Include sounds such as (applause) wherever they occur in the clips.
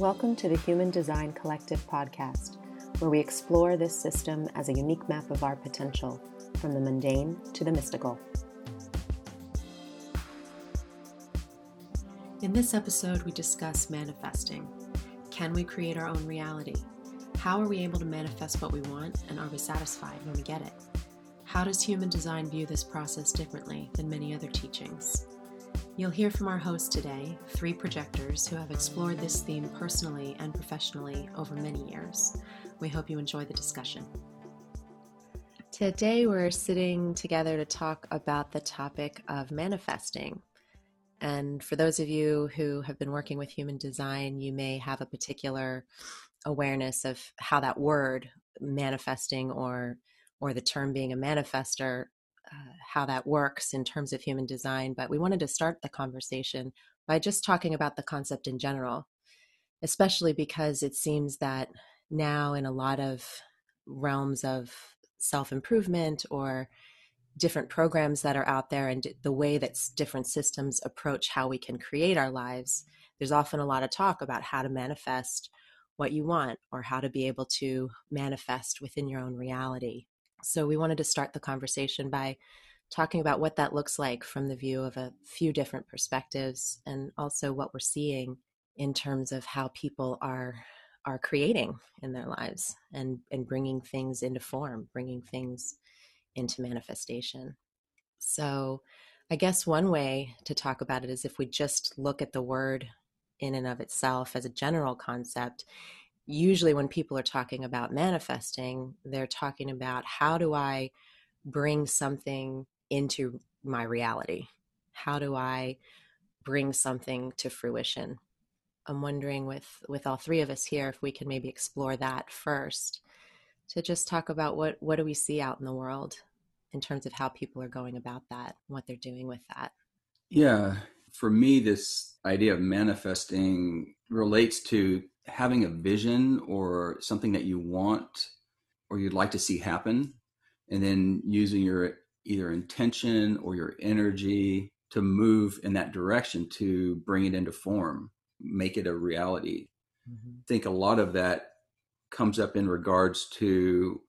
Welcome to the Human Design Collective podcast, where we explore this system as a unique map of our potential, from the mundane to the mystical. In this episode, we discuss manifesting. Can we create our own reality? How are we able to manifest what we want, and are we satisfied when we get it? How does human design view this process differently than many other teachings? You'll hear from our host today, three projectors who have explored this theme personally and professionally over many years. We hope you enjoy the discussion. Today, we're sitting together to talk about the topic of manifesting. And for those of you who have been working with human design, you may have a particular awareness of how that word manifesting or or the term being a manifester uh, how that works in terms of human design, but we wanted to start the conversation by just talking about the concept in general, especially because it seems that now in a lot of realms of self improvement or different programs that are out there and the way that different systems approach how we can create our lives, there's often a lot of talk about how to manifest what you want or how to be able to manifest within your own reality. So we wanted to start the conversation by talking about what that looks like from the view of a few different perspectives and also what we're seeing in terms of how people are are creating in their lives and and bringing things into form bringing things into manifestation. So i guess one way to talk about it is if we just look at the word in and of itself as a general concept usually when people are talking about manifesting, they're talking about how do I bring something into my reality? How do I bring something to fruition? I'm wondering with with all three of us here if we can maybe explore that first to just talk about what what do we see out in the world in terms of how people are going about that, what they're doing with that. Yeah, for me this idea of manifesting relates to having a vision or something that you want or you'd like to see happen and then using your either intention or your energy to move in that direction to bring it into form make it a reality mm-hmm. i think a lot of that comes up in regards to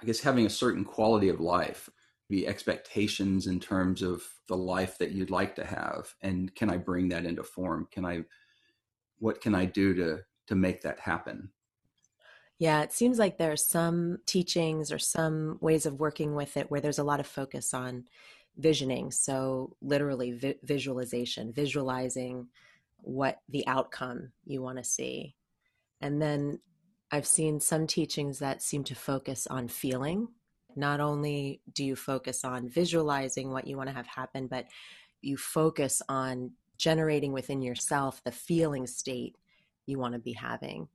i guess having a certain quality of life the expectations in terms of the life that you'd like to have and can i bring that into form can i what can i do to to make that happen? Yeah it seems like there are some teachings or some ways of working with it where there's a lot of focus on visioning. So literally vi- visualization visualizing what the outcome you want to see. And then i've seen some teachings that seem to focus on feeling. Not only do you focus on visualizing what you want to have happen but you focus on generating within yourself the feeling state you want to be having.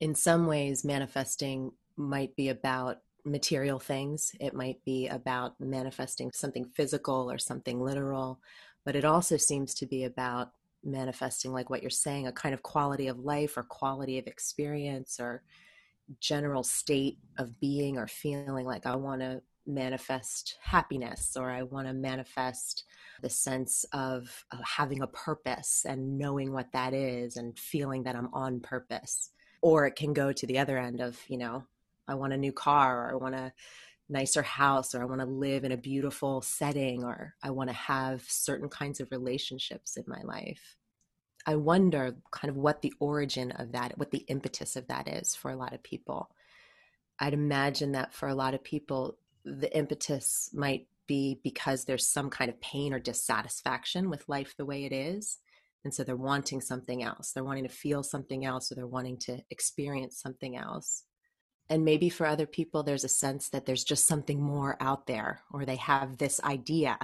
In some ways, manifesting might be about material things, it might be about manifesting something physical or something literal, but it also seems to be about manifesting, like what you're saying, a kind of quality of life or quality of experience or general state of being or feeling like I want to manifest happiness or I want to manifest the sense of, of, having a purpose and knowing what that is and feeling that I'm on purpose. Or it can go to the other end of, you know, I want a new car or I want a nicer house or I want to live in a beautiful setting or I want to have certain kinds of relationships in my life. I wonder kind of what the origin of that, what the impetus of that is for a lot of people. I'd imagine that for a lot of people, the impetus might be because there's some kind of pain or dissatisfaction with life the way it is. And so they're wanting something else. They're wanting to feel something else or they're wanting to experience something else. And maybe for other people, there's a sense that there's just something more out there, or they have this idea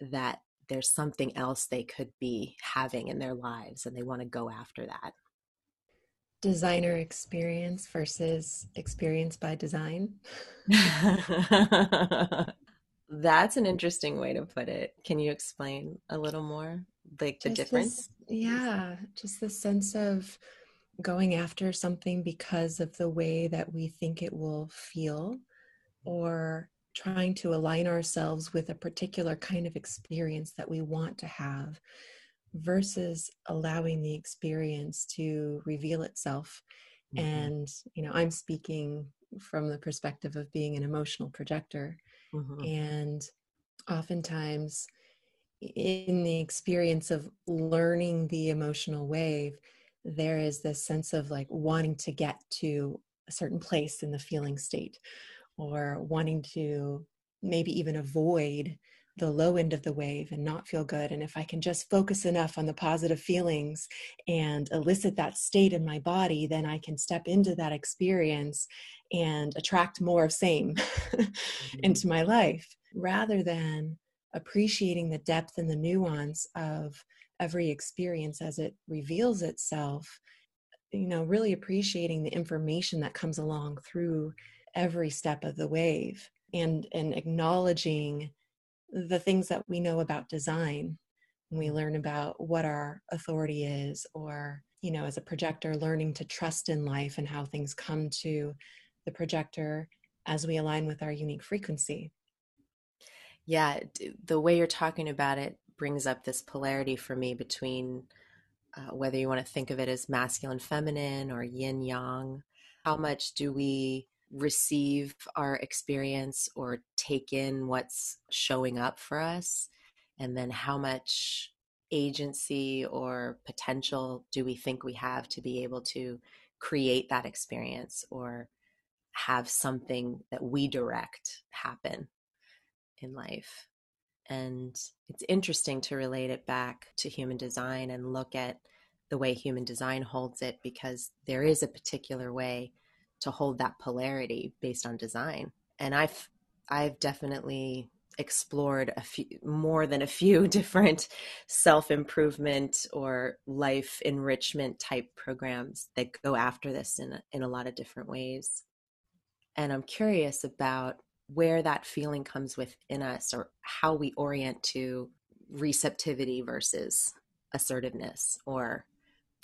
that there's something else they could be having in their lives and they want to go after that designer experience versus experience by design. (laughs) That's an interesting way to put it. Can you explain a little more like the just difference? This, yeah, just the sense of going after something because of the way that we think it will feel or trying to align ourselves with a particular kind of experience that we want to have versus allowing the experience to reveal itself. Mm-hmm. And, you know, I'm speaking from the perspective of being an emotional projector. Mm-hmm. And oftentimes, in the experience of learning the emotional wave, there is this sense of like wanting to get to a certain place in the feeling state or wanting to maybe even avoid the low end of the wave and not feel good. And if I can just focus enough on the positive feelings and elicit that state in my body, then I can step into that experience and attract more of same (laughs) mm-hmm. into my life rather than appreciating the depth and the nuance of every experience as it reveals itself you know really appreciating the information that comes along through every step of the wave and and acknowledging the things that we know about design when we learn about what our authority is or you know as a projector learning to trust in life and how things come to the projector as we align with our unique frequency. Yeah the way you're talking about it brings up this polarity for me between uh, whether you want to think of it as masculine feminine or yin yang. How much do we receive our experience or take in what's showing up for us? And then how much agency or potential do we think we have to be able to create that experience or have something that we direct happen in life? And it's interesting to relate it back to human design and look at the way human design holds it because there is a particular way to hold that polarity based on design. And I've I've definitely explored a few more than a few (laughs) different self-improvement or life enrichment type programs that go after this in in a lot of different ways. And I'm curious about where that feeling comes within us or how we orient to receptivity versus assertiveness or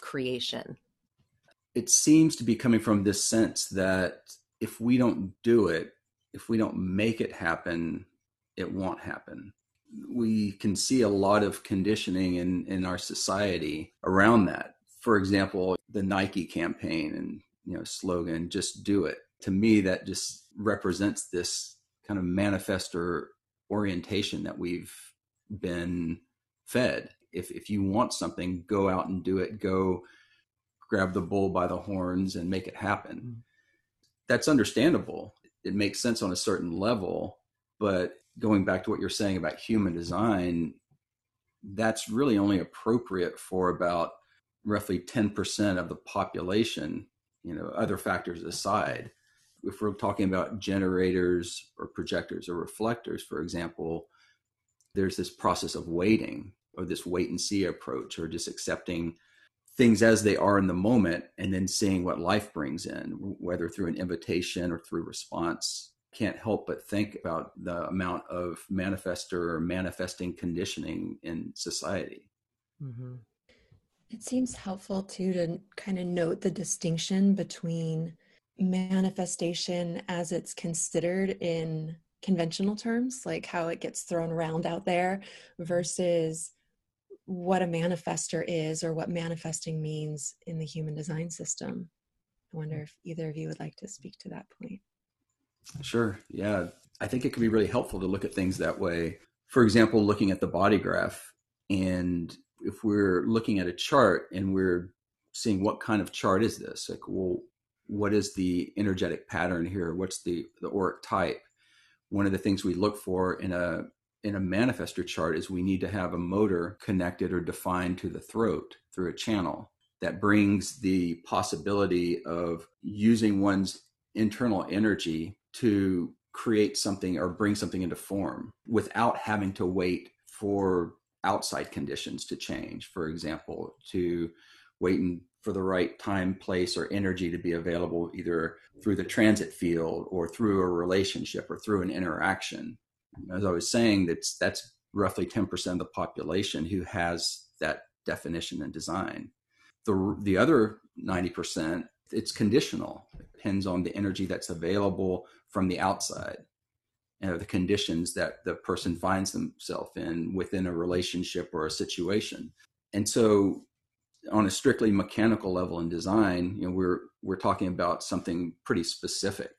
creation it seems to be coming from this sense that if we don't do it, if we don't make it happen, it won't happen. We can see a lot of conditioning in, in our society around that. For example, the Nike campaign and you know slogan, just do it. To me, that just represents this kind of manifestor orientation that we've been fed. If if you want something, go out and do it. Go grab the bull by the horns and make it happen. Mm-hmm. That's understandable. It makes sense on a certain level, but going back to what you're saying about human design, that's really only appropriate for about roughly 10% of the population, you know, other factors aside. If we're talking about generators or projectors or reflectors, for example, there's this process of waiting or this wait and see approach or just accepting things as they are in the moment and then seeing what life brings in, whether through an invitation or through response. Can't help but think about the amount of manifestor or manifesting conditioning in society. Mm-hmm. It seems helpful too to kind of note the distinction between manifestation as it's considered in conventional terms, like how it gets thrown around out there, versus what a manifester is or what manifesting means in the human design system. I wonder hmm. if either of you would like to speak to that point. Sure. Yeah. I think it can be really helpful to look at things that way. For example, looking at the body graph, and if we're looking at a chart and we're seeing what kind of chart is this, like, well, what is the energetic pattern here? What's the, the auric type? One of the things we look for in a in a manifestor chart is we need to have a motor connected or defined to the throat through a channel. That brings the possibility of using one's internal energy to create something or bring something into form without having to wait for outside conditions to change. For example to waiting for the right time place or energy to be available either through the transit field or through a relationship or through an interaction as I was saying, that's that's roughly 10% of the population who has that definition and design. The the other 90%, it's conditional. It depends on the energy that's available from the outside and the conditions that the person finds themselves in within a relationship or a situation. and so on a strictly mechanical level in design, you know, we're we're talking about something pretty specific,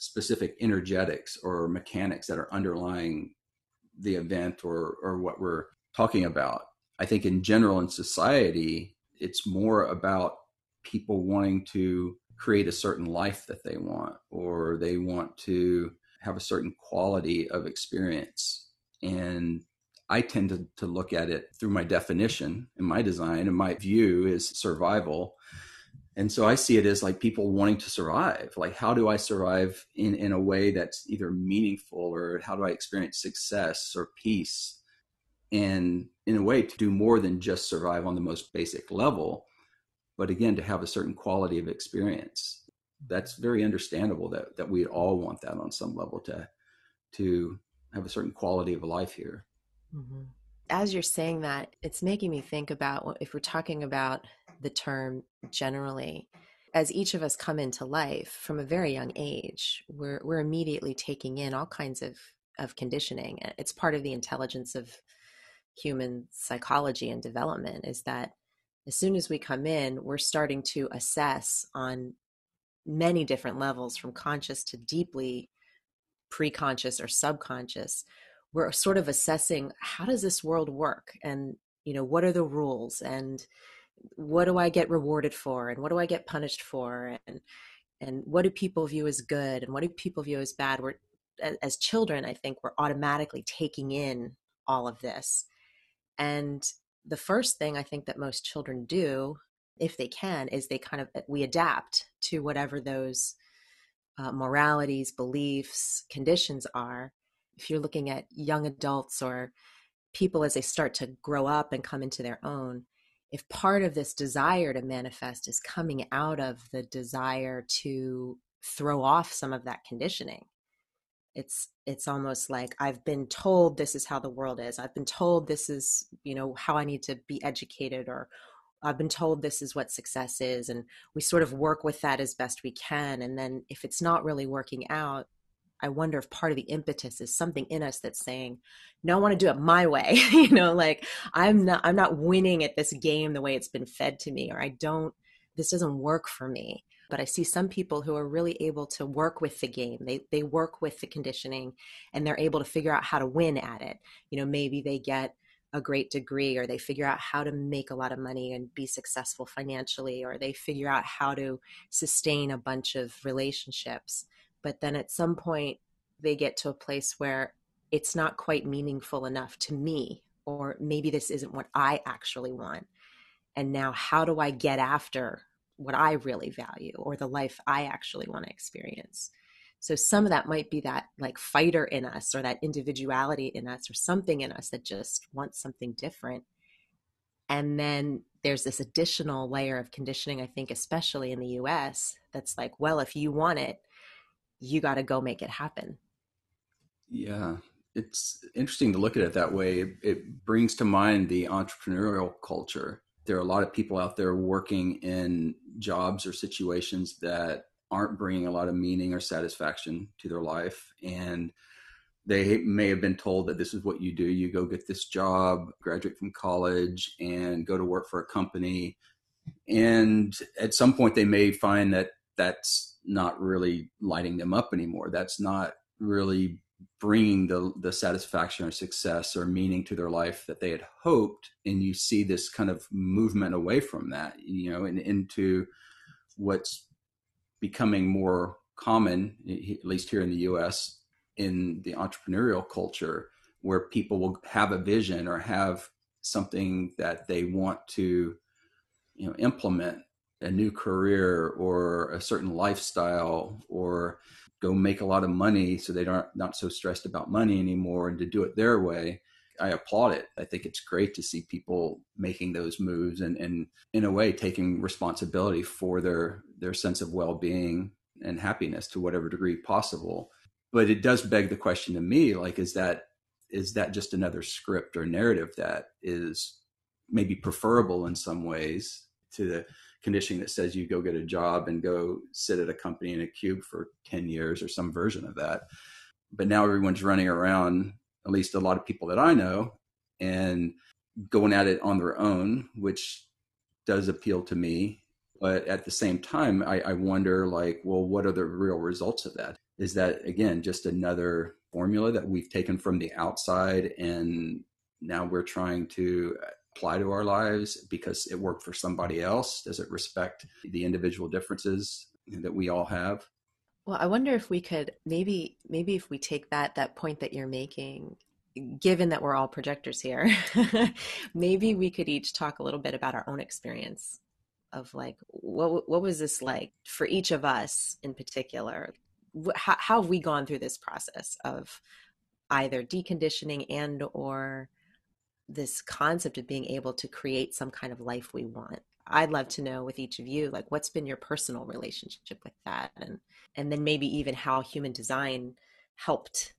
specific energetics or mechanics that are underlying the event or or what we're talking about. I think in general in society, it's more about people wanting to create a certain life that they want or they want to have a certain quality of experience and I tend to, to look at it through my definition and my design and my view is survival. And so I see it as like people wanting to survive. Like, how do I survive in, in a way that's either meaningful or how do I experience success or peace? And in a way, to do more than just survive on the most basic level, but again, to have a certain quality of experience. That's very understandable that, that we all want that on some level to, to have a certain quality of life here. Mm-hmm. As you're saying that, it's making me think about if we're talking about the term generally, as each of us come into life from a very young age, we're we're immediately taking in all kinds of of conditioning. It's part of the intelligence of human psychology and development is that as soon as we come in, we're starting to assess on many different levels from conscious to deeply preconscious or subconscious. We're sort of assessing how does this world work? And you know what are the rules? And what do i get rewarded for and what do i get punished for and and what do people view as good and what do people view as bad? We're as children i think we're automatically taking in all of this and the first thing i think that most children do if they can is they kind of we adapt to whatever those uh, moralities beliefs conditions are. If you're looking at young adults or people as they start to grow up and come into their own, if part of this desire to manifest is coming out of the desire to throw off some of that conditioning, it's it's almost like i've been told this is how the world is. I've been told this is you know how i need to be educated or i've been told this is what success is and we sort of work with that as best we can and then if it's not really working out I wonder if part of the impetus is something in us that's saying, "No, I want to do it my way." (laughs) you know, like I'm not I'm not winning at this game the way it's been fed to me, or I don't. This doesn't work for me. But I see some people who are really able to work with the game. They they work with the conditioning, and they're able to figure out how to win at it. You know, maybe they get a great degree or they figure out how to make a lot of money and be successful financially or they figure out how to sustain a bunch of relationships but then at some point they get to a place where it's not quite meaningful enough to me or maybe this isn't what i actually want. And now how do i get after what i really value or the life i actually want to experience? So some of that might be that like fighter in us or that individuality in us or something in us that just wants something different. And then there's this additional layer of conditioning i think especially in the us that's like well if you want it you got to go make it happen. Yeah, it's interesting to look at it that way. It, it, brings to mind the entrepreneurial culture. There are a lot of people out there working in jobs or situations that aren't bringing a lot of meaning or satisfaction to their life. And they may have been told that this is what you do. You go get this job, graduate from college, and go to work for a company. And at some point, they may find that that's not really lighting them up anymore. That's not really bringing the the satisfaction or success or meaning to their life that they had hoped and you see this kind of movement away from that you know and into what's becoming more common at least here in the US in the entrepreneurial culture where people will have a vision or have something that they want to you know implement a new career or a certain lifestyle or go make a lot of money so they aren't not so stressed about money anymore and to do it their way i applaud it. I think it's great to see people making those moves and, and in a way taking responsibility for their their sense of well-being and happiness to whatever degree possible. But it does beg the question to me like is that is that just another script or narrative that is maybe preferable in some ways to the conditioning that says you go get a job and go sit at a company in a cube for 10 years or some version of that. But now everyone's running around, at least a lot of people that I know, and going at it on their own, which does appeal to me. But at the same time, I, I wonder, like, well, what are the real results of that? Is that again just another formula that we've taken from the outside and now we're trying to apply to our lives because it worked for somebody else? Does it respect the individual differences that we all have? Well, I wonder if we could maybe maybe if we take that that point that you're making given that we're all projectors here, (laughs) maybe we could each talk a little bit about our own experience of like what what was this like for each of us in particular? How, how have we gone through this process of either deconditioning and or this concept of being able to create some kind of life we want? I'd love to know with each of you like what's been your personal relationship with that and and then maybe even how human design helped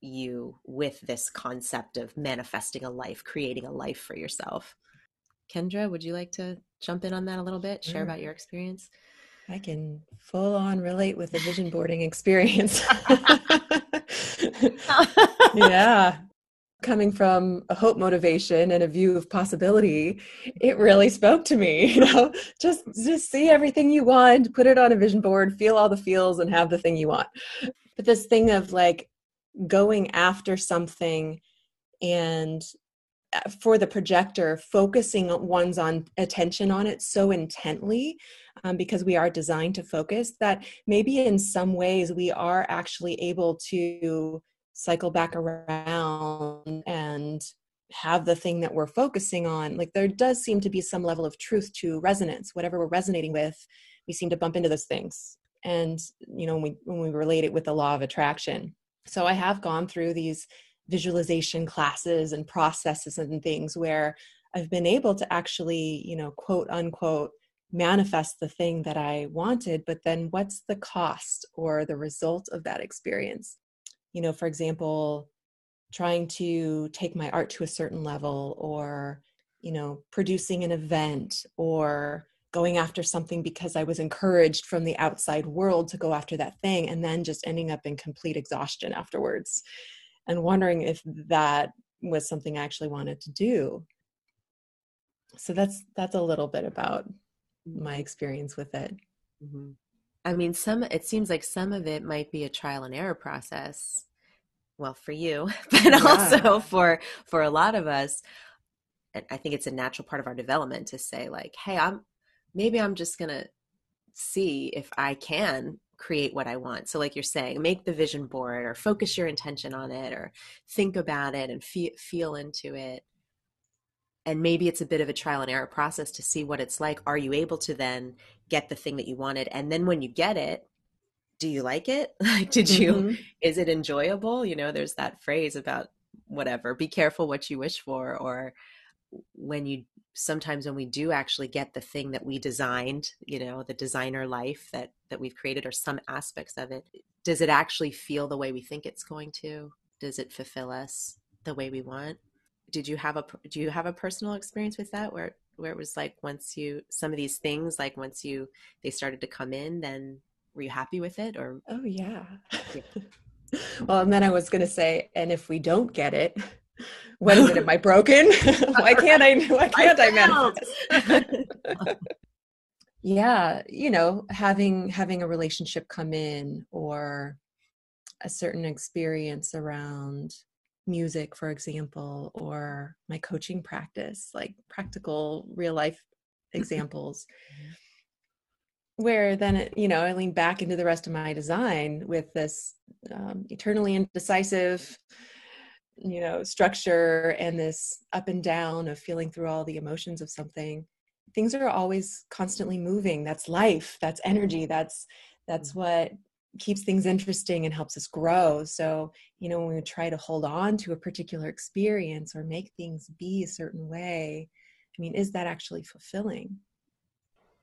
you with this concept of manifesting a life, creating a life for yourself. Kendra, would you like to jump in on that a little bit, share about your experience? I can full on relate with the vision boarding experience. (laughs) (laughs) yeah. Coming from a hope motivation and a view of possibility, it really spoke to me. (laughs) You know, just just see everything you want, put it on a vision board, feel all the feels, and have the thing you want. But this thing of like going after something and uh, for the projector focusing one's on attention on it so intently um, because we are designed to focus that maybe in some ways we are actually able to cycle back around and have the thing that we're focusing on like there does seem to be some level of truth to resonance. Whatever we're resonating with we seem to bump into those things. And you know when we when we relate it with the law of attraction. So I have gone through these visualization classes and processes and things where I've been able to actually, you know, quote unquote, manifest the thing that I wanted, but then what's the cost or the result of that experience? You know, for example, trying to take my art to a certain level or, you know, producing an event or going after something because I was encouraged from the outside world to go after that thing and then just ending up in complete exhaustion afterwards and wondering if that was something I actually wanted to do. So that's that's a little bit about my experience with it. Mm-hmm. I mean, some it seems like some of it might be a trial and error process. Well, for you, (laughs) but yeah. also for for a lot of us, and I think it's a natural part of our development to say like, "Hey, I'm maybe I'm just going to see if I can create what I want. So, like you're saying, make the vision board or focus your intention on it or think about it and feel, feel into it. And maybe it's a bit of a trial and error process to see what it's like. Are you able to then get the thing that you wanted? And then when you get it, do you like it? (laughs) Like, did you, mm-hmm. is it enjoyable? You know, there's that phrase about whatever, be careful what you wish for, or when you sometimes when we do actually get the thing that we designed you know the designer life that that we've created or some aspects of it does it actually feel the way we think it's going to does it fulfill us the way we want did you have a do you have a personal experience with that where where it was like once you some of these things like once you they started to come in then were you happy with it or oh yeah, yeah. (laughs) well and then i was going to say and if we don't get it what is it? Am I broken? (laughs) why can't I? Why (laughs) can't I, manifest? yeah, you know, having having a relationship come in or a certain experience around music, for example, or my coaching practice, like practical real life examples. Where then, it, you know, I lean back into the rest of my design with this um, eternally indecisive, you know structure and this up and down of feeling through all the emotions of something. Things are always constantly moving. That's life. That's energy. That's that's mm. what keeps things interesting and helps us grow so you know when we try to hold on to a particular experience or make things be a certain way i mean is that actually fulfilling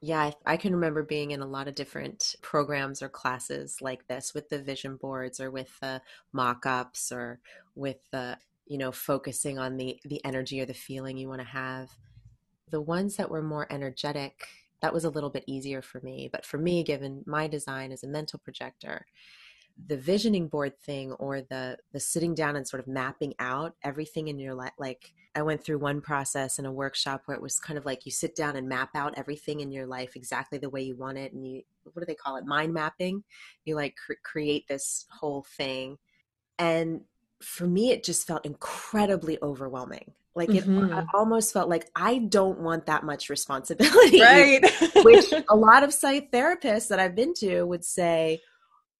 yeah, I, I, can remember being in a lot of different programs or classes like this with the vision boards or with the mock-ups or with the, you know, focusing on the the energy or the feeling you want to have. The ones that were more energetic, that was a little bit easier for me. But for me, given my design as a mental projector, the visioning board thing or the the sitting down and sort of mapping out everything in your life like i went through one process in a workshop where it was kind of like you sit down and map out everything in your life exactly the way you want it and you what do they call it? Mind mapping? You like cr- create this whole thing. And for me it just felt incredibly overwhelming like it mm-hmm. almost felt like I don't want that much responsibility. (laughs) Right. which (laughs) a lot of psychotherapists that I've been to would say,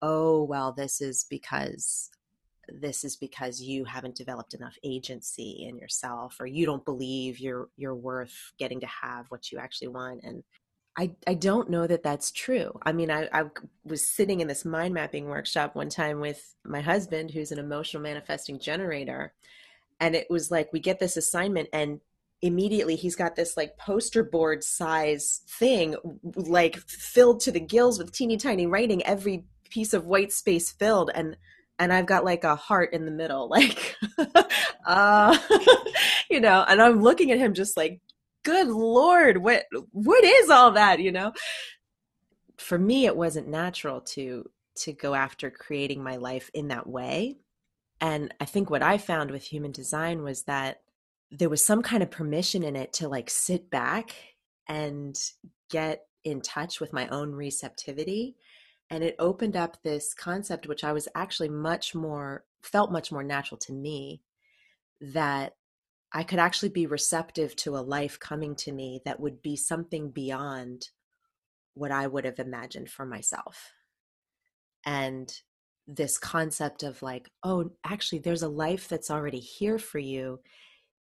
"Oh, well, this is because this is because you haven't developed enough agency in yourself or you don't believe you're you're worth getting to have what you actually want." And I, I don't know that that's true. I mean, I, I was sitting in this mind mapping workshop one time with my husband, who's an emotional manifesting generator and it was like we get this assignment and immediately he's got this like poster board size thing like filled to the gills with teeny tiny writing every piece of white space filled and and I've got like a heart in the middle (laughs) like uh (laughs) you know and I'm looking at him just like good lord what what is all that? You know? For me it wasn't natural to to go after creating my life in that way and I think what I found with human design was that there was some kind of permission in it to like sit back and get in touch with my own receptivity. And it opened up this concept, which I was actually much more, felt much more natural to me, that I could actually be receptive to a life coming to me that would be something beyond what I would have imagined for myself. And this concept of like oh actually there's a life that's already here for you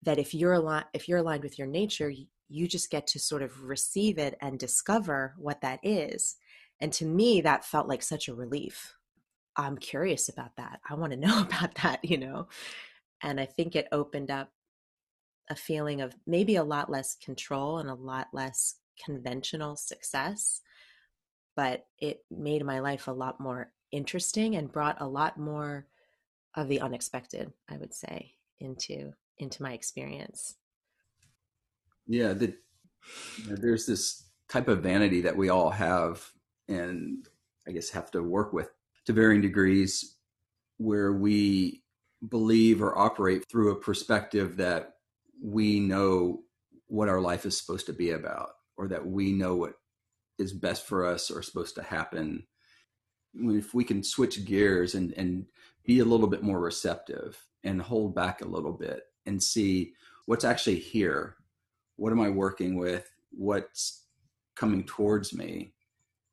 that if you're aligned if you're aligned with your nature you just get to sort of receive it and discover what that is. And to me that felt like such a relief. I'm curious about that. I want to (laughs) know about that you know? And i think it opened up a feeling of maybe a lot less control and a lot less conventional success but it made my life a lot more interesting and brought a lot more of the unexpected i would say into into my experience. Yeah the, there's this type of vanity that we all have and i guess have to work with to varying degrees where we believe or operate through a perspective that we know what our life is supposed to be about or that we know what is best for us or supposed to happen if we can switch gears and and be a little bit more receptive and hold back a little bit and see what's actually here. What am i working with? What's coming towards me?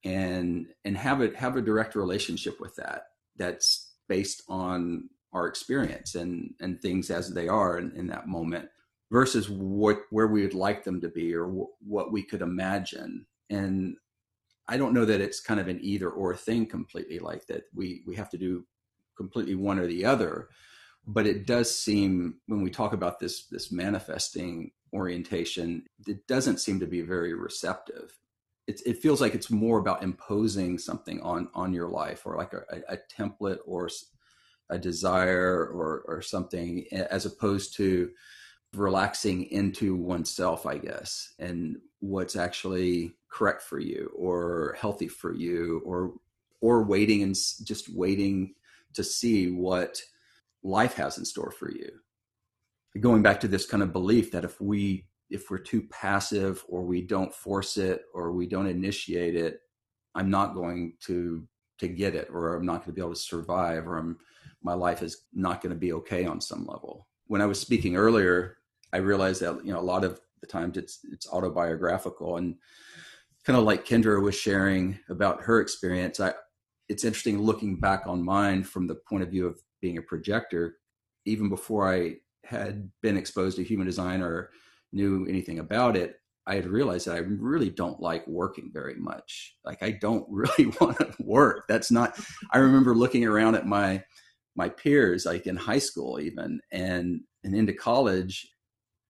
And and have it have a direct relationship with that that's based on our experience and and things as they are in, in that moment versus what where we would like them to be or what we could imagine. And I don't know that it's kind of an either or thing completely like that. We we have to do completely one or the other, but it does seem when we talk about this this manifesting orientation, it doesn't seem to be very receptive. It, it feels like it's more about imposing something on on your life or like a, a template or a desire or or something as opposed to relaxing into oneself, I guess, and what's actually correct for you or healthy for you or or waiting and just waiting to see what life has in store for you. Going back to this kind of belief that if we if we're too passive or we don't force it or we don't initiate it, I'm not going to to get it or I'm not going to be able to survive or I'm my life is not going to be okay on some level. When I was speaking earlier I realized that you know a lot of the times it's it's autobiographical and kind of like Kendra was sharing about her experience. I it's interesting looking back on mine from the point of view of being a projector. Even before I had been exposed to human design or knew anything about it, I had realized that I really don't like working very much. Like I don't (laughs) really want to work. That's not. I remember looking around at my my peers, like in high school, even and and into college,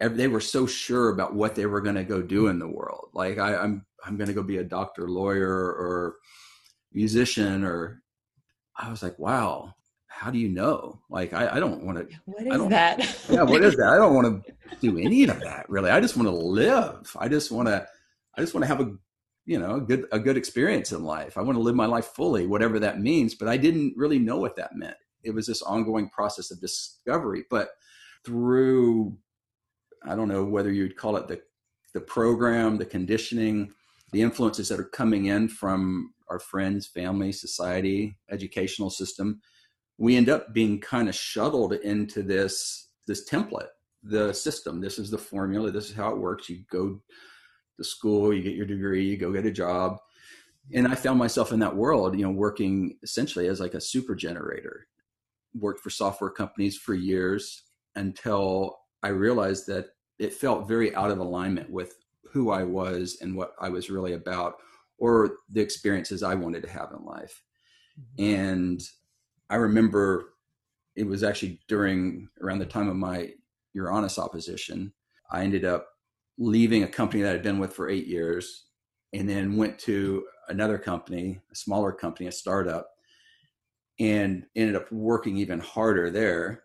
they were so sure about what they were going to go do in the world. Like I, I'm, I'm going to go be a doctor, lawyer, or musician, or I was like, wow, how do you know? Like I, I don't want to. What is that? yeah, what is that? I don't want to do any of that really. I just want to live. I just want to. I just want to have a you know a good a good experience in life i want to live my life fully whatever that means but i didn't really know what that meant it was this ongoing process of discovery but through i don't know whether you'd call it the the program the conditioning the influences that are coming in from our friends family society educational system we end up being kind of shuttled into this this template the system this is the formula this is how it works you go to school, you get your degree, you go get a job. And I found myself in that world, you know, working essentially as like a super generator. Worked for software companies for years until I realized that it felt very out of alignment with who I was and what I was really about or the experiences I wanted to have in life. Mm-hmm. And I remember it was actually during around the time of my Uranus opposition, I ended up leaving a company that I'd been with for eight years and then went to another company, a smaller company, a startup, and ended up working even harder there.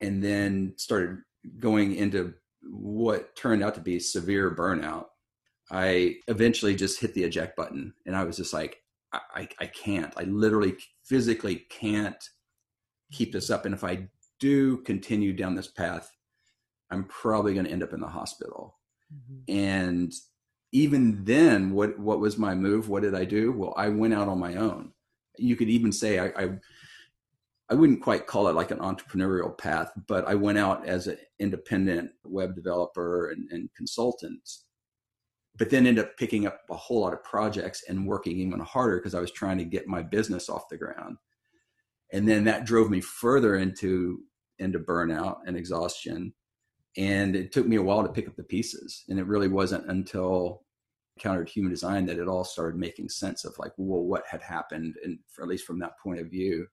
And then started going into what turned out to be severe burnout. I eventually just hit the eject button and I was just like, I, I, I can't. I literally physically can't keep this up. And if I do continue down this path, I'm probably going to end up in the hospital. Mm-hmm. And even then, what what was my move? What did I do? Well, I went out on my own. You could even say I, I I wouldn't quite call it like an entrepreneurial path, but I went out as an independent web developer and, and, consultant, but then ended up picking up a whole lot of projects and working even harder because I was trying to get my business off the ground. And then that drove me further into into burnout and exhaustion and it took me a while to pick up the pieces and it really wasn't until encountered human design that it all started making sense of like well what had happened and for, at least from that point of view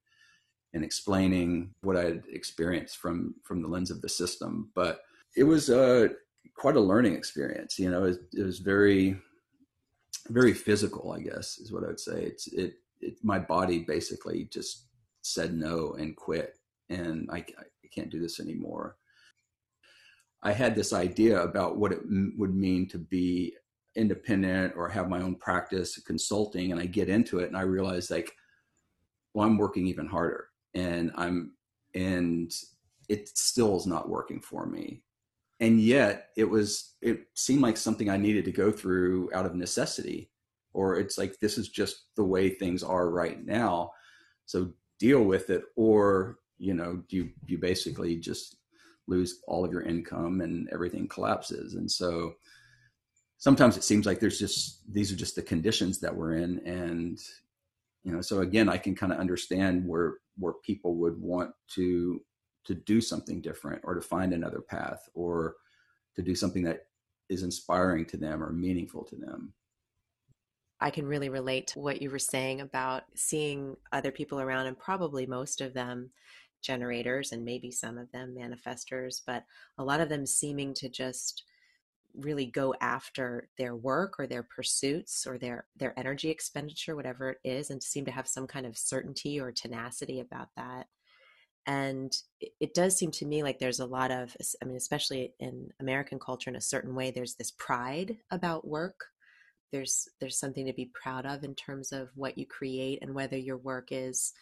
and explaining what i had experienced from from the lens of the system. But it was uh quite a learning experience you know it, it was very very physical i guess is what i would say. It's it, it my body basically just said no and quit and I, I can't do this anymore. I had this idea about what it m- would mean to be independent or have my own practice consulting and I get into it and I realize like well I'm working even harder and I'm and it still is not working for me. And yet it was it seemed like something I needed to go through out of necessity or it's like this is just the way things are right now. So deal with it or you know you you basically just lose all of your income and everything collapses. And so sometimes it seems like there's just these are just the conditions that we're in. And you know so again i can kind of understand where where people would want to to do something different or to find another path or to do something that is inspiring to them or meaningful to them. I can really relate to what you were saying about seeing other people around, and probably most of them generators and maybe some of them manifestors, but a lot of them seeming to just really go after their work or their pursuits or their their energy expenditure whatever it is and seem to have some kind of certainty or tenacity about that. And it, it does seem to me like there's a lot of i mean especially in american culture in a certain way there's this pride about work. There's there's something to be proud of in terms of what you create and whether your work is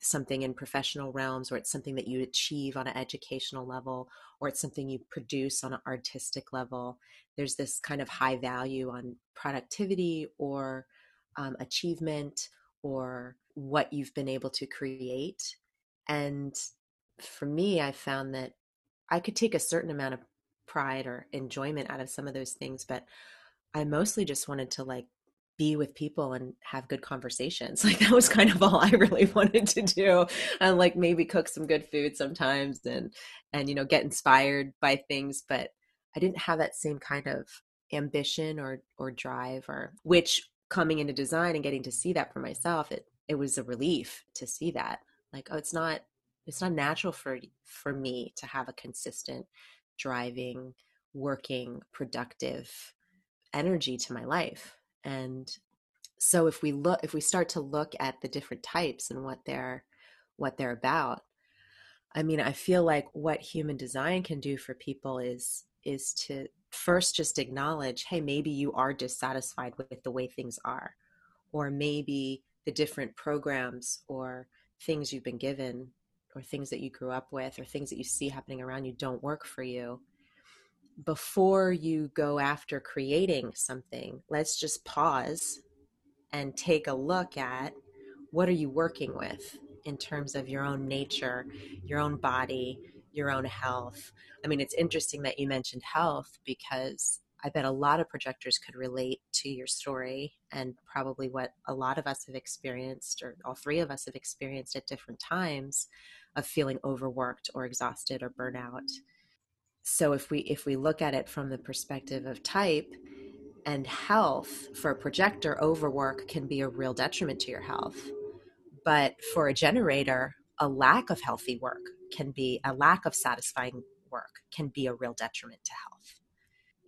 something in professional realms or it's something that you achieve on an educational level or it's something you produce on an artistic level there's this kind of high value on productivity or um, achievement or what you've been able to create. And for me i found that i could take a certain amount of pride or enjoyment out of some of those things but i mostly just wanted to like be with people and have good conversations. (laughs) Like that was kind of all I really wanted to do. And like maybe cook some good food sometimes and and you know get inspired by things, but I didn't have that same kind of ambition or or drive or which coming into design and getting to see that for myself, it it was a relief to see that. Like oh it's not it's not natural for for me to have a consistent driving working productive energy to my life and so if we look if we start to look at the different types and what they're what they're about i mean i feel like what human design can do for people is is to first just acknowledge hey maybe you are dissatisfied with the way things are or maybe the different programs or things you've been given or things that you grew up with or things that you see happening around you don't work for you before you go after creating something let's just pause and take a look at what are you working with in terms of your own nature your own body your own health i mean it's interesting that you mentioned health because I bet a lot of projectors could relate to your story and probably what a lot of us have experienced, or all three of us have experienced at different times of feeling overworked or exhausted or burnout. So if we if we look at it from the perspective of type and health for a projector, overwork can be a real detriment to your health. But for a generator, a lack of healthy work can be a lack of satisfying work can be a real detriment to health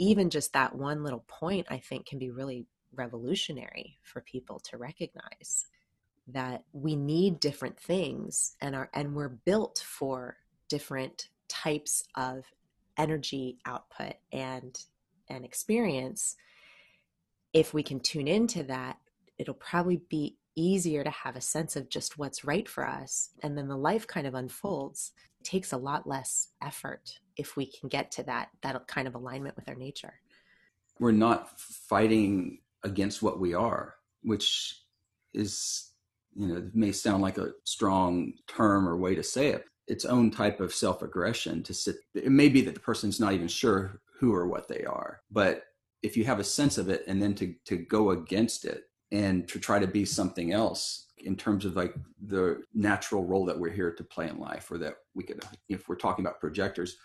even just that one little point, I think, can be really revolutionary for people to recognize that we need different things and are and we're built for different types of energy output and and experience if we can tune into that it'll probably be easier to have a sense of just what's right for us. And then the life kind of unfolds. It takes a lot less effort if we can get to that that kind of alignment with our nature. We're not fighting against what we are which is you know may sound like a strong term or way to say it its own type of self-aggression to sit it may be that the person's not even sure who or what they are but if you have a sense of it and then to to go against it and to try to be something else in terms of like the natural role that we're here to play in life or that we could if we're talking about projectors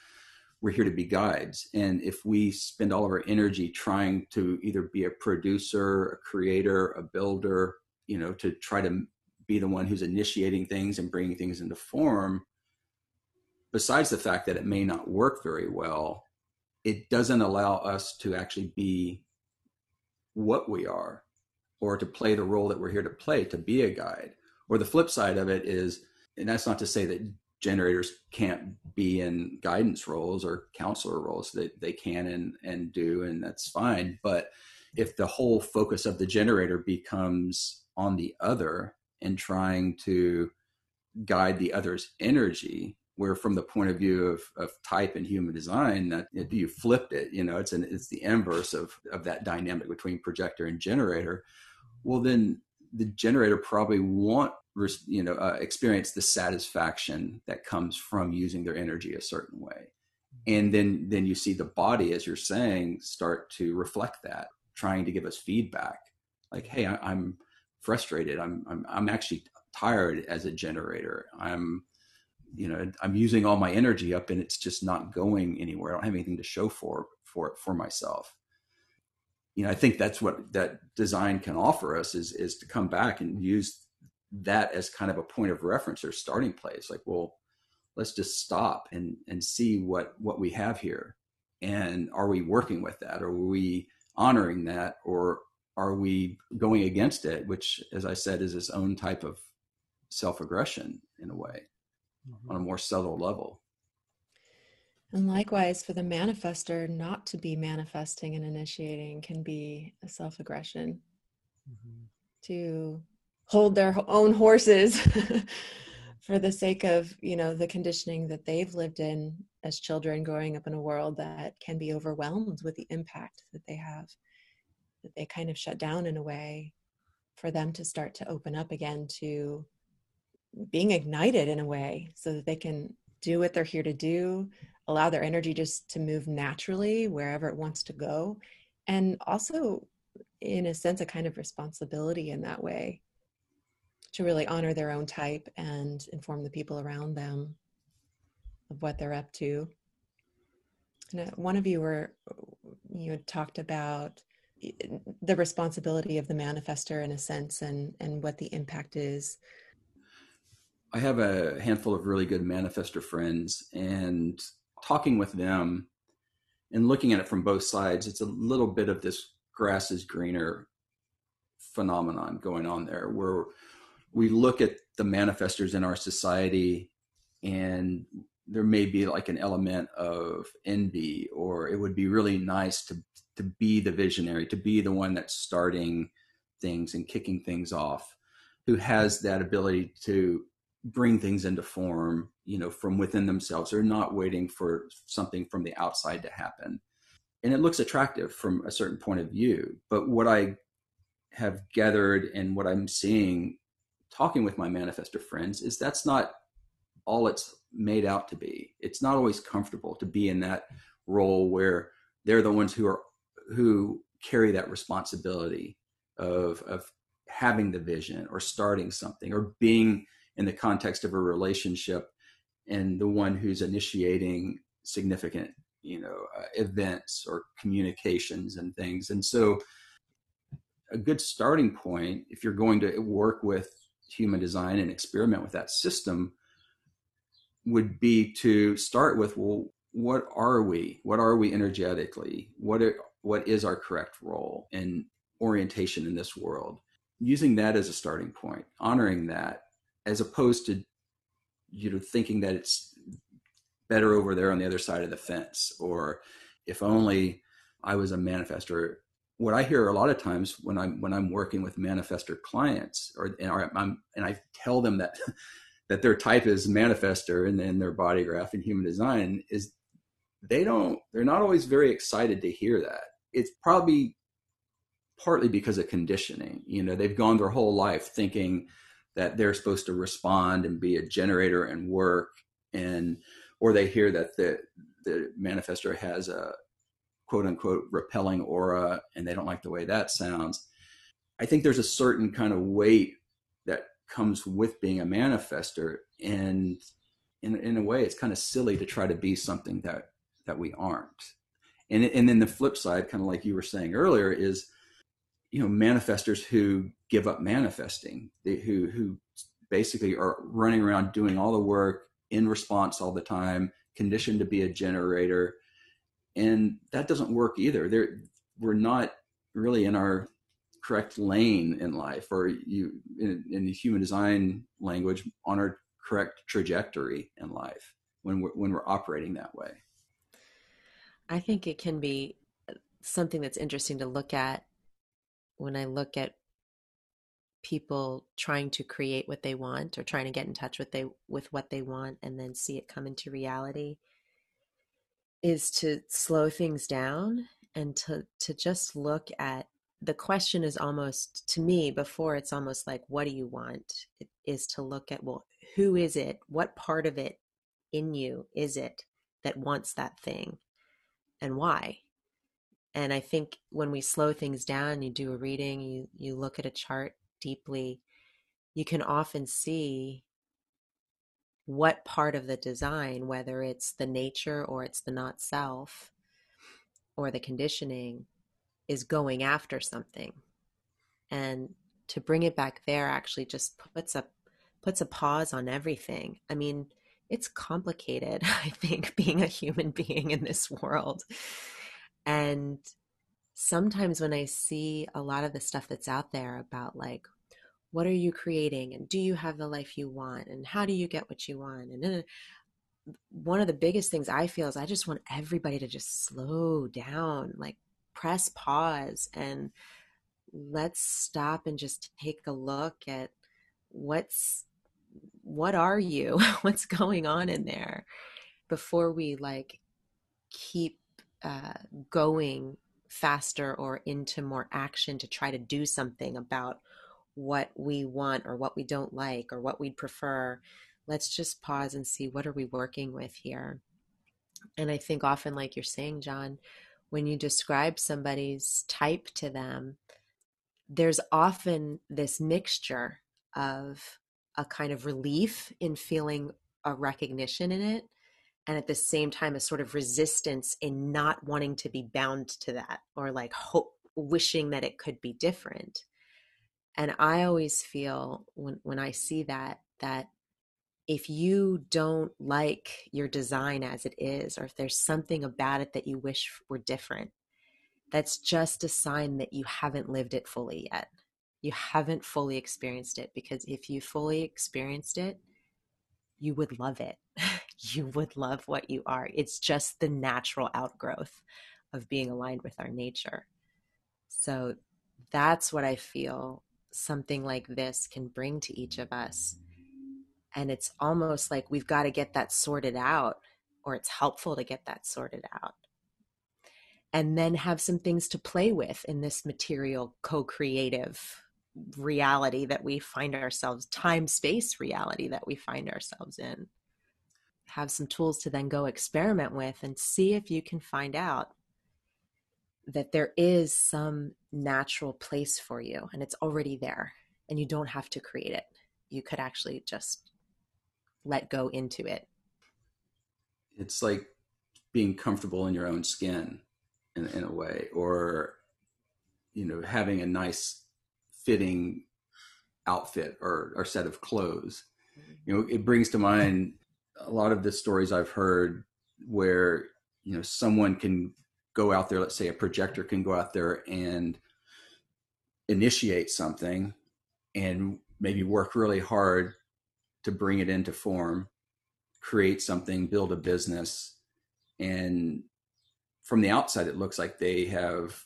we're here to be guides. And if we spend all of our energy trying to either be a producer a creator a builder you know to try to be the one who's initiating things and bringing things into form besides the fact that it may not work very well it doesn't allow us to actually be what we are or to play the role that we're here to play to be a guide. Or the flip side of it is and that's not to say that generators can't be in guidance roles or counselor roles. That they can and and do and that's fine. But if the whole focus of the generator becomes on the other and trying to guide the other's energy where from the point of view of, of type and human design that you flipped it you know it's an it's the inverse of of that dynamic between projector and generator. Well then the generator probably won't you know uh, experience the satisfaction that comes from using their energy a certain way. And then then you see the body as you're saying start to reflect that trying to give us feedback. Like hey I, am frustrated. I'm, I'm i'm actually tired as a generator. I'm you know i'm using all my energy up and it's just not going anywhere. I don't have anything to show for for for myself. You know i think that's what that design can offer us is is to come back and use that as kind of a point of reference or starting place. Like well let's just stop and and see what what we have here. And are we working with that? Or are we honoring that? Or are we going against it which as i said is its own type of self-aggression in a way mm-hmm. on a more subtle level and likewise for the manifester not to be manifesting and initiating can be a self-aggression mm-hmm. to hold their own horses (laughs) for the sake of you know the conditioning that they've lived in as children growing up in a world that can be overwhelmed with the impact that they have that they kind of shut down in a way for them to start to open up again to being ignited in a way so that they can do what they're here to do allow their energy just to move naturally wherever it wants to go and also in a sense a kind of responsibility in that way to really honor their own type and inform the people around them of what they're up to. And uh, one of you were you had talked about the responsibility of the manifester in a sense and and what the impact is. I have a handful of really good manifester friends and talking with them and looking at it from both sides, it's a little bit of this grass is greener phenomenon going on there where we look at the manifestors in our society and there may be like an element of envy or it would be really nice to to be the visionary to be the one that's starting things and kicking things off who has that ability to bring things into form you know from within themselves. They're not waiting for something from the outside to happen. And it looks attractive from a certain point of view. But what i have gathered and what i'm seeing talking with my manifestor friends is that's not all it's made out to be. It's not always comfortable to be in that role where they're the ones who are who carry that responsibility of of having the vision or starting something or being in the context of a relationship and the one who's initiating significant you know uh, events or communications and things. And so a good starting point if you're going to work with human design and experiment with that system would be to start with well what are we? What are we energetically? What are, what is our correct role and orientation in this world? Using that as a starting point honoring that as opposed to you know thinking that it's better over there on the other side of the fence or if only i was a manifester what i hear a lot of times when i'm when i'm working with manifester clients or, or I'm, and i tell them that (laughs) that their type is manifester and then their body graph and human design is they don't they're not always very excited to hear that it's probably partly because of conditioning. You know, they've gone their whole life thinking that they're supposed to respond and be a generator and work and or they hear that the the manifestor has a quote unquote repelling aura and they don't like the way that sounds. I think there's a certain kind of weight that comes with being a manifestor and in in a way it's kind of silly to try to be something that that we aren't and and then the flip side kind of like you were saying earlier is you know manifestors who give up manifesting. They, who who basically are running around doing all the work in response all the time conditioned to be a generator. And that doesn't work either. There we're not really in our correct lane in life or you in, in human design language on our correct trajectory in life when we're when we're operating that way. I think it can be uh, something that's interesting to look at when I look at people trying to create what they want or trying to get in touch with they with what they want and then see it come into reality is to slow things down and to to just look at the question is almost to me before it's almost like what do you want it is to look at well who is it what part of it in you is it that wants that thing and why. And I think when we slow things down, you do a reading, you you look at a chart deeply, you can often see what part of the design, whether it's the nature or it's the not self or the conditioning, is going after something. And to bring it back there actually just puts a puts a pause on everything. I mean, it's complicated, (laughs) I think, being a human (laughs) being in this world. And sometimes when I see a lot of the stuff that's out there about like, what are you creating? And do you have the life you want? And how do you get what you want? And then one of the biggest things I feel is I just want everybody to just slow down, like press pause and let's stop and just take a look at what's what are you? (laughs) What's going on in there? Before we like keep uh, going faster or into more action to try to do something about what we want or what we don't like or what we'd prefer let's just pause and see what are we working with here. And i think often like you're saying john when you describe somebody's type to them there's often this mixture of a kind of relief in feeling a recognition in it and at the same time a sort of resistance in not wanting to be bound to that or like hope wishing that it could be different and i always feel when when i see that that if you don't like your design as it is or if there's something about it that you wish were different that's just a sign that you haven't lived it fully yet you haven't fully experienced it because if you fully experienced it, you would love it. (laughs) you would love what you are. It's just the natural outgrowth of being aligned with our nature. So that's what I feel something like this can bring to each of us. And it's almost like we've got to get that sorted out, or it's helpful to get that sorted out. And then have some things to play with in this material co creative reality that we find ourselves, time space reality that we find ourselves in. Have some tools to then go experiment with and see if you can find out that there is some natural place for you and it's already there and you don't have to create it. You could actually just let go into it. It's like being comfortable in your own skin in, in a way, or, you know, having a nice fitting outfit or, or set of clothes. You know, it brings to mind a lot of the stories I've heard where, you know, someone can go out there, let's say a projector can go out there and initiate something and maybe work really hard to bring it into form, create something, build a business. And from the outside, it looks like they have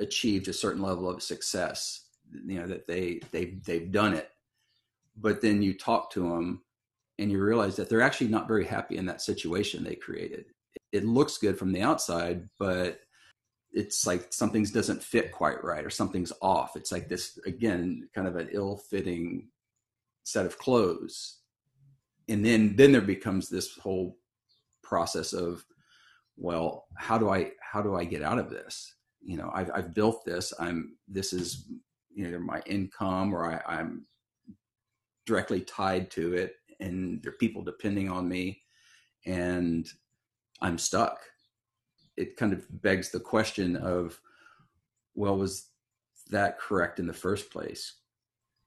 achieved a certain level of success, you know, that they, they've they've done it. But then you talk to them and you realize that they're actually not very happy in that situation they created it looks good from the outside, but it's like something's doesn't fit quite right or something's off. It's like this again, kind of an ill-fitting set of clothes. And then then there becomes this whole process of well, how do I how do I get out of this? You know, I've I've built this. I'm this is know my income or I, I'm directly tied to it and there are people depending on me and I'm stuck. It kind of begs the question of, well, was that correct in the first place?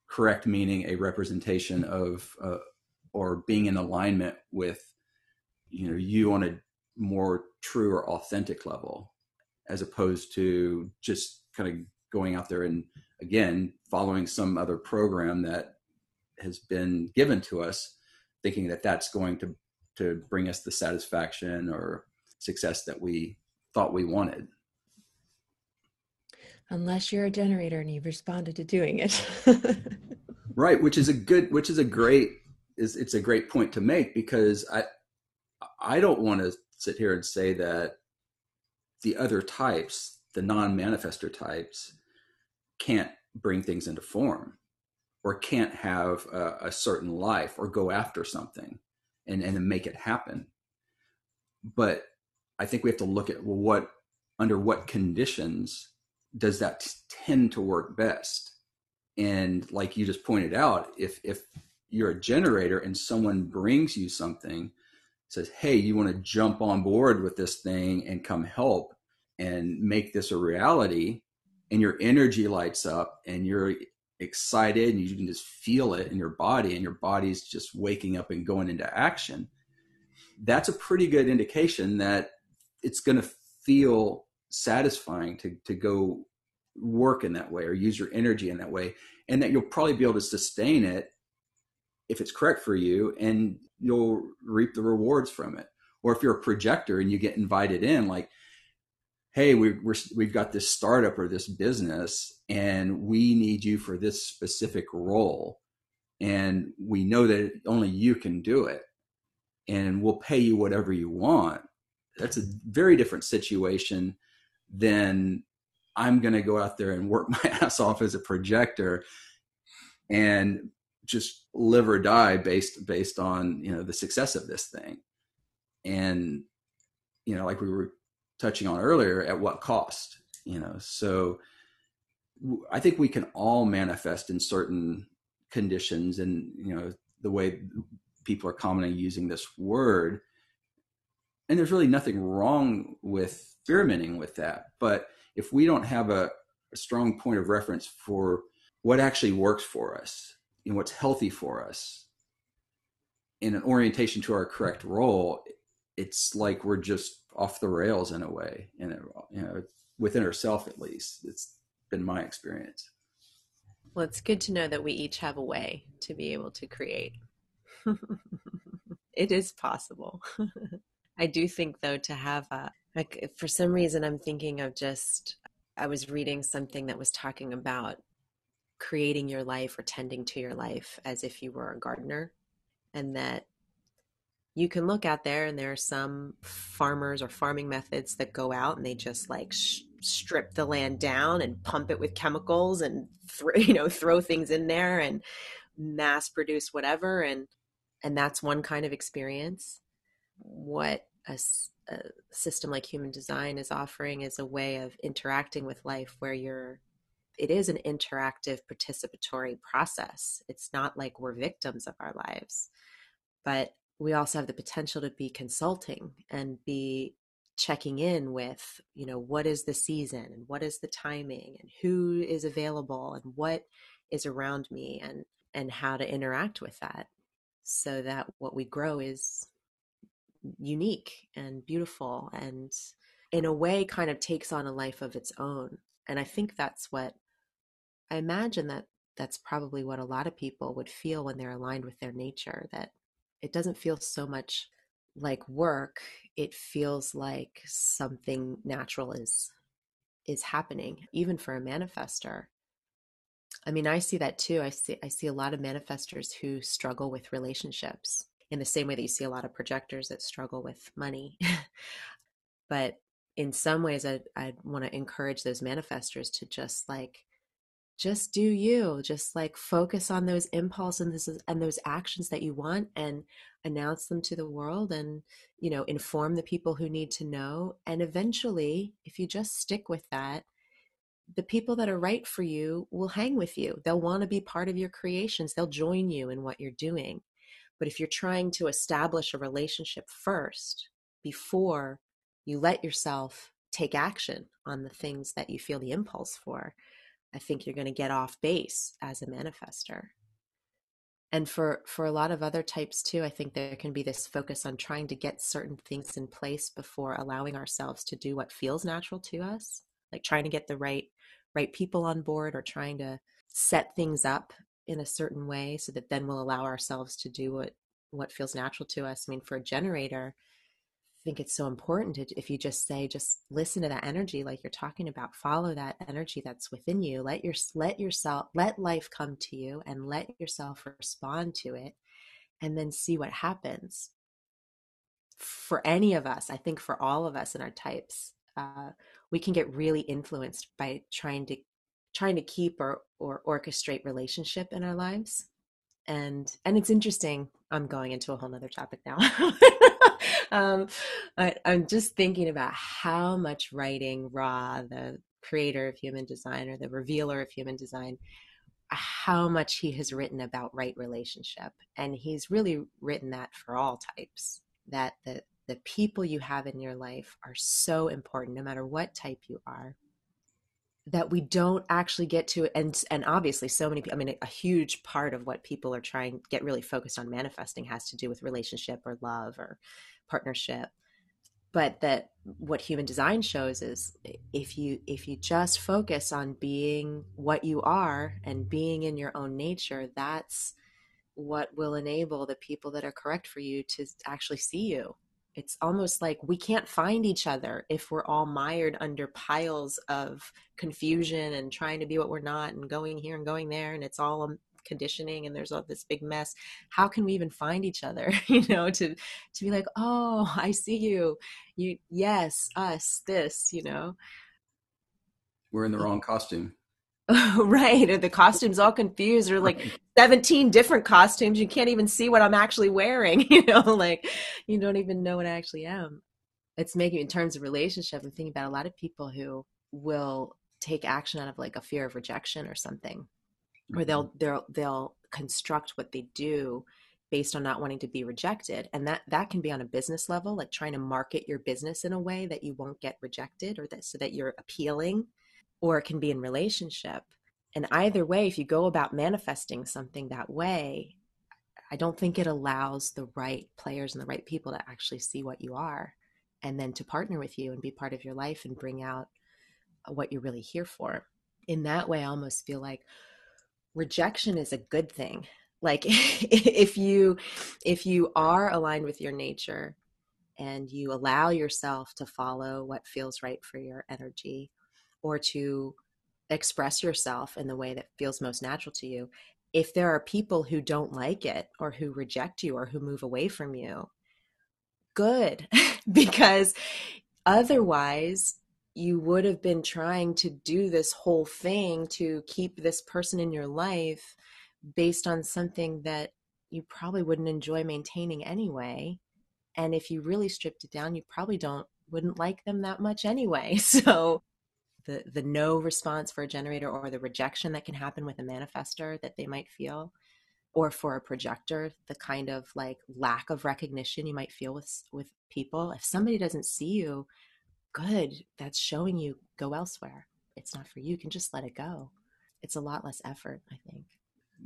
Correct meaning a representation of, uh, or being in alignment with, you know, you on a more true or authentic level, as opposed to just kind of going out there and again following some other program that has been given to us, thinking that that's going to to bring us the satisfaction or success that we thought we wanted. Unless you're a generator and you've responded to doing it. (laughs) Right which is a good which is a great is it's a great point to make because i i don't want to sit here and say that the other types the non-manifester types can't bring things into form or can't have a, a certain life or go after something and and make it happen. But i think we have to look at well what under what conditions does that tend to work best? And like you just pointed out if if you're a generator and someone brings you something says hey you want to jump on board with this thing and come help and make this a reality and your energy lights up and you're excited and you can just feel it in your body and your body's just waking up and going into action that's a pretty good indication that it's going to feel satisfying to to go work in that way or use your energy in that way and that you'll probably be able to sustain it if it's correct for you and you'll reap the rewards from it. Or if you're a projector and you get invited in like hey, we, we're, we've got this startup or this business and we need you for this specific role. And we know that only you can do it. And we'll pay you whatever you want. That's a very different situation than I'm going to go out there and work (laughs) my ass off as a projector and just live or die based based on you know the success of this thing and you know like we were touching on earlier at what cost you know? So i think we can all manifest in certain conditions and you know the way people are commonly using this word. And there's really nothing wrong with experimenting with that but if we don't have a, a strong point of reference for what actually works for us and what's healthy for us in an orientation to our correct role it's like we're just off the rails in a way, and you know, within herself at least. It's been my experience. Well, it's good to know that we each have a way to be able to create. (laughs) it is possible. (laughs) I do think though to have a like for some reason I'm thinking of just I was reading something that was talking about creating your life or tending to your life as if you were a gardener and that you can look out there and there are some farmers or farming methods that go out and they just like sh- strip the land down and pump it with chemicals and th- (laughs) you know throw things in there and mass produce whatever. And and that's one kind of experience. What a, a system like human design is offering is a way of interacting with life where you're it is an interactive participatory process. It's not like we're victims of our lives. But we also have the potential to be consulting and be checking in with you know what is the season and what is the timing and who is available and what is around me and and how to interact with that so that what we grow is unique and beautiful and in a way kind of takes on a life of its own. And i think that's what i imagine that that's probably what a lot of people would feel when they're aligned with their nature that it doesn't feel so much like work it feels like something natural is is happening even for a manifester. I mean i see that too i see i see a lot of manifestors who struggle with relationships in the same way that you see a lot of projectors that struggle with money. (laughs) But in some ways i i want to encourage those manifestors to just like just do you just like focus on those impulses and those actions that you want and announce them to the world and you know inform the people who need to know. And eventually if you just stick with that the people that are right for you will hang with you. They'll want to be part of your creations. They'll join you in what you're doing. But if you're trying to establish a relationship first before you let yourself take action on the things that you feel the impulse for I think you're going to get off base as a manifester. And for for a lot of other types too, I think there can be this focus on trying to get certain things in place before allowing ourselves to do what feels natural to us, like trying to get the right right people on board or trying to set things up in a certain way so that then we'll allow ourselves to do what what feels natural to us. I mean, for a generator, think it's so important to, if you just say just listen to that energy like you're talking about follow that energy that's within you let your let yourself let life come to you and let yourself respond to it and then see what happens. For any of us i think for all of us in our types uh, we can get really influenced by trying to trying to keep or or orchestrate relationship in our lives and and it's interesting i'm going into a whole nother topic now. (laughs) Um, I, i'm just thinking about how much writing raw the creator of human design or the revealer of human design how much he has written about right relationship. And he's really written that for all types that the the people you have in your life are so important no matter what type you are that we don't actually get to and and obviously so many i mean a huge part of what people are trying get really focused on manifesting has to do with relationship or love or partnership. But that what human design shows is if you if you just focus on being what you are and being in your own nature that's what will enable the people that are correct for you to actually see you it's almost like we can't find each other if we're all mired under piles of confusion and trying to be what we're not and going here and going there and it's all um, conditioning and there's all this big mess. How can we even find each other? (laughs) You know to to be like oh i see you. You yes us this you know? We're in the wrong costume (laughs) right Or the costumes all confused or like 17 different costumes you can't even see what i'm actually wearing (laughs) you know like you don't even know what i actually am it's making in terms of relationship i'm thinking about a lot of people who will take action out of like a fear of rejection or something or they'll mm-hmm. they'll they'll construct what they do based on not wanting to be rejected and that that can be on a business level like trying to market your business in a way that you won't get rejected or that so that you're appealing or it can be in relationship. And either way, if you go about manifesting something that way, I don't think it allows the right players and the right people to actually see what you are and then to partner with you and be part of your life and bring out what you're really here for. In that way, I almost feel like rejection is a good thing. like (laughs) if you if you are aligned with your nature and you allow yourself to follow what feels right for your energy or to express yourself in the way that feels most natural to you if there are people who don't like it or who reject you or who move away from you good. (laughs) Because otherwise you would have been trying to do this whole thing to keep this person in your life based on something that you probably wouldn't enjoy maintaining anyway. And if you really stripped it down you probably don't wouldn't like them that much anyway. (laughs) So the the no response for a generator or the rejection that can happen with a manifester that they might feel or for a projector the kind of like lack of recognition you might feel with with people. If somebody doesn't see you good that's showing you go elsewhere. It's not for you you can just let it go. It's a lot less effort i think.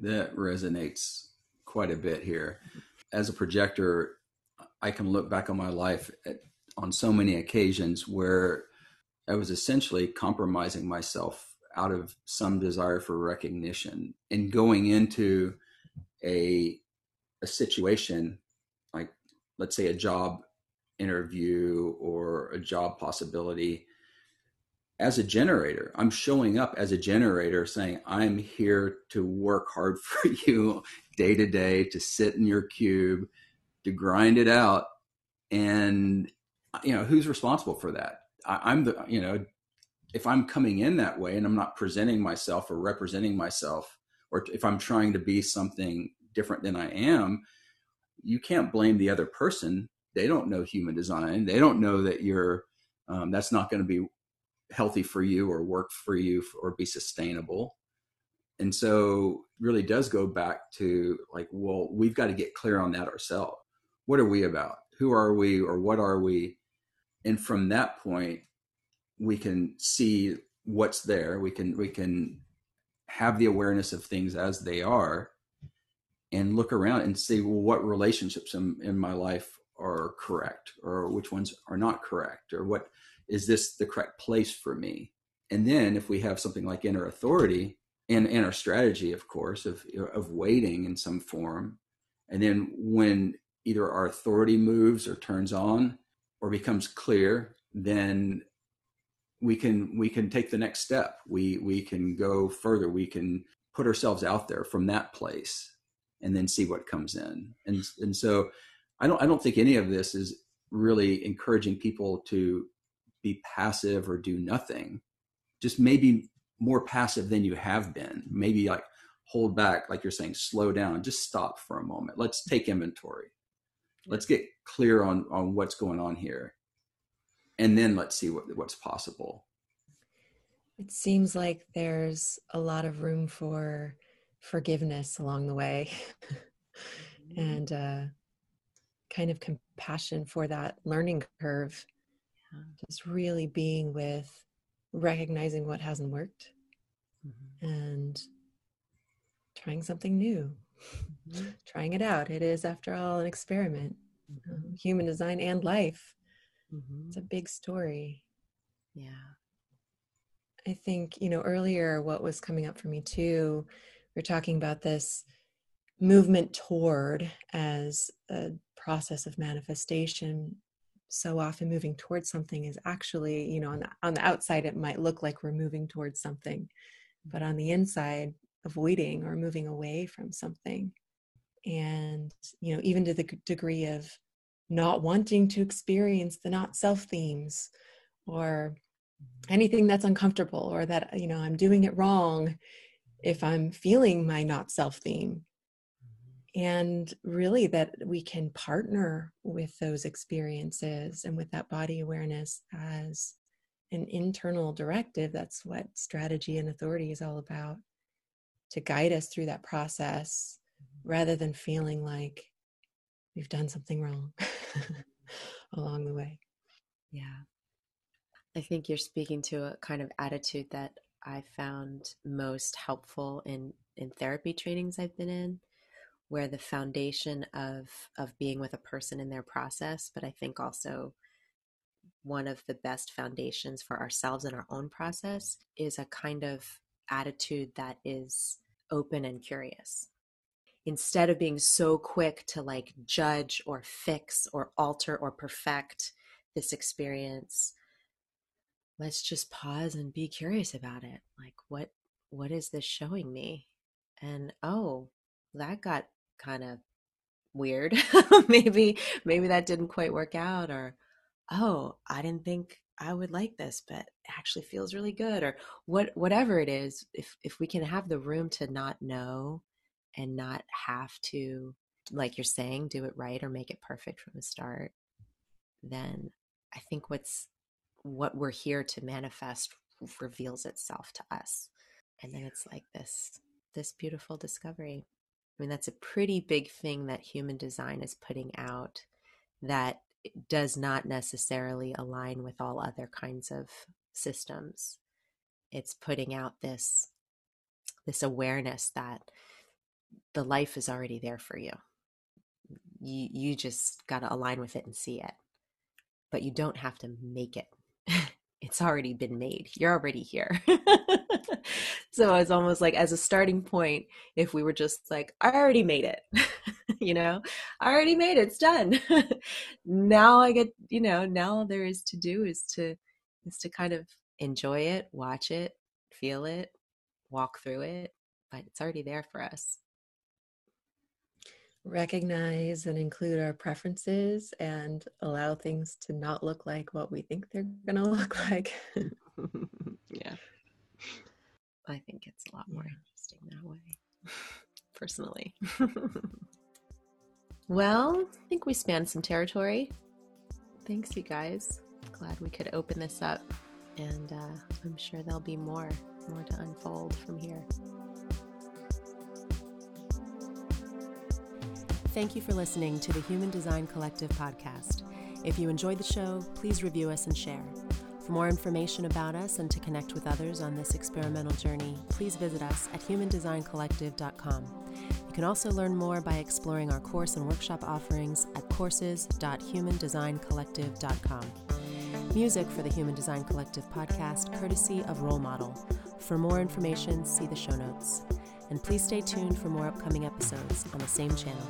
That resonates quite a bit here. As a projector, I can look back on my life at, on so many occasions where I was essentially compromising myself out of some desire for recognition and going into a a situation like let's say a job interview or a job possibility. As a generator i'm showing up as a generator saying i'm here to work hard (laughs) for you day to day to sit in your cube to grind it out. And you know who's responsible for that I, i'm the you know if i'm coming in that way and i'm not presenting myself or representing myself or if i'm trying to be something different than i am you can't blame the other person. They don't know human design. They don't know that you're um, that's not going to be healthy for you or work for you or be sustainable. And so really does go back to like well we've got to get clear on that ourselves. What are we about? Who are we or what are we and from that point we can see what's there we can we can have the awareness of things as they are and look around and see well what relationships in, in my life are correct or which ones are not correct or what is this the correct place for me? And then if we have something like inner authority and, and our strategy, of course, of, of waiting in some form, and then when either our authority moves or turns on or becomes clear, then we can we can take the next step. We we can go further. We can put ourselves out there from that place and then see what comes in. And and so I don't I don't think any of this is really encouraging people to be passive or do nothing just maybe more passive than you have been maybe like hold back like you're saying slow down just stop for a moment let's take inventory let's get clear on on what's going on here. And then let's see what what's possible. It seems like there's a lot of room for forgiveness along the way. (laughs) Mm-hmm. and uh, kind of compassion for that learning curve. Just really being with recognizing what hasn't worked. Mm-hmm. and trying something new mm-hmm. (laughs) trying it out it is after all an experiment mm-hmm. um, human design and life mm-hmm. it's a big story yeah i think you know earlier what was coming up for me too we are talking about this movement toward as a process of manifestation so often moving towards something is actually you know on the, on the outside it might look like we're moving towards something but on the inside avoiding or moving away from something. And you know even to the degree of not wanting to experience the not self themes or mm-hmm. anything that's uncomfortable or that you know i'm doing it wrong if i'm feeling my not self theme. And really that we can partner with those experiences and with that body awareness as an internal directive. That's what strategy and authority is all about to guide us through that process mm-hmm. rather than feeling like we've done something wrong (laughs) along the way yeah i think you're speaking to a kind of attitude that i found most helpful in in therapy trainings i've been in where the foundation of of being with a person in their process but i think also one of the best foundations for ourselves in our own process is a kind of attitude that is open and curious. Instead of being so quick to like judge or fix or alter or perfect this experience let's just pause and be curious about it. Like what what is this showing me? And oh that got kind of weird. (laughs) Maybe maybe that didn't quite work out or oh i didn't think i would like this but actually feels really good or what whatever it is if if we can have the room to not know and not have to like you're saying do it right or make it perfect from the start then i think what's what we're here to manifest reveals itself to us. And then it's like this this beautiful discovery. I mean that's a pretty big thing that human design is putting out that does not necessarily align with all other kinds of systems. It's putting out this this awareness that the life is already there for you. You you just got to align with it and see it. But you don't have to make it. (laughs) It's already been made. You're already here. (laughs) so it's almost like as a starting point, if we were just like, I already made it, (laughs) (laughs) you know, I already made it, it's done. (laughs) now I get, you know, now all there is to do is to is to kind of enjoy it, watch it, feel it, walk through it, but it's already there for us recognize and include our preferences and allow things to not look like what we think they're (laughs) going to look like. yeah. I think it's a lot more interesting that way, personally. Well, I think we spanned some territory. Thanks, you guys. Glad we could open this up, and uh, I'm sure there'll be more, more to unfold from here. Thank you for listening to the Human Design Collective podcast. If you enjoyed the show, please review us and share. For more information about us and to connect with others on this experimental journey, please visit us at humandesigncollective.com. You can also learn more by exploring our course and workshop offerings at courses.humandesigncollective.com. Music for the Human Design Collective podcast, courtesy of Rollmottle. For more information, see the show notes and please stay tuned for more upcoming episodes on the same channel.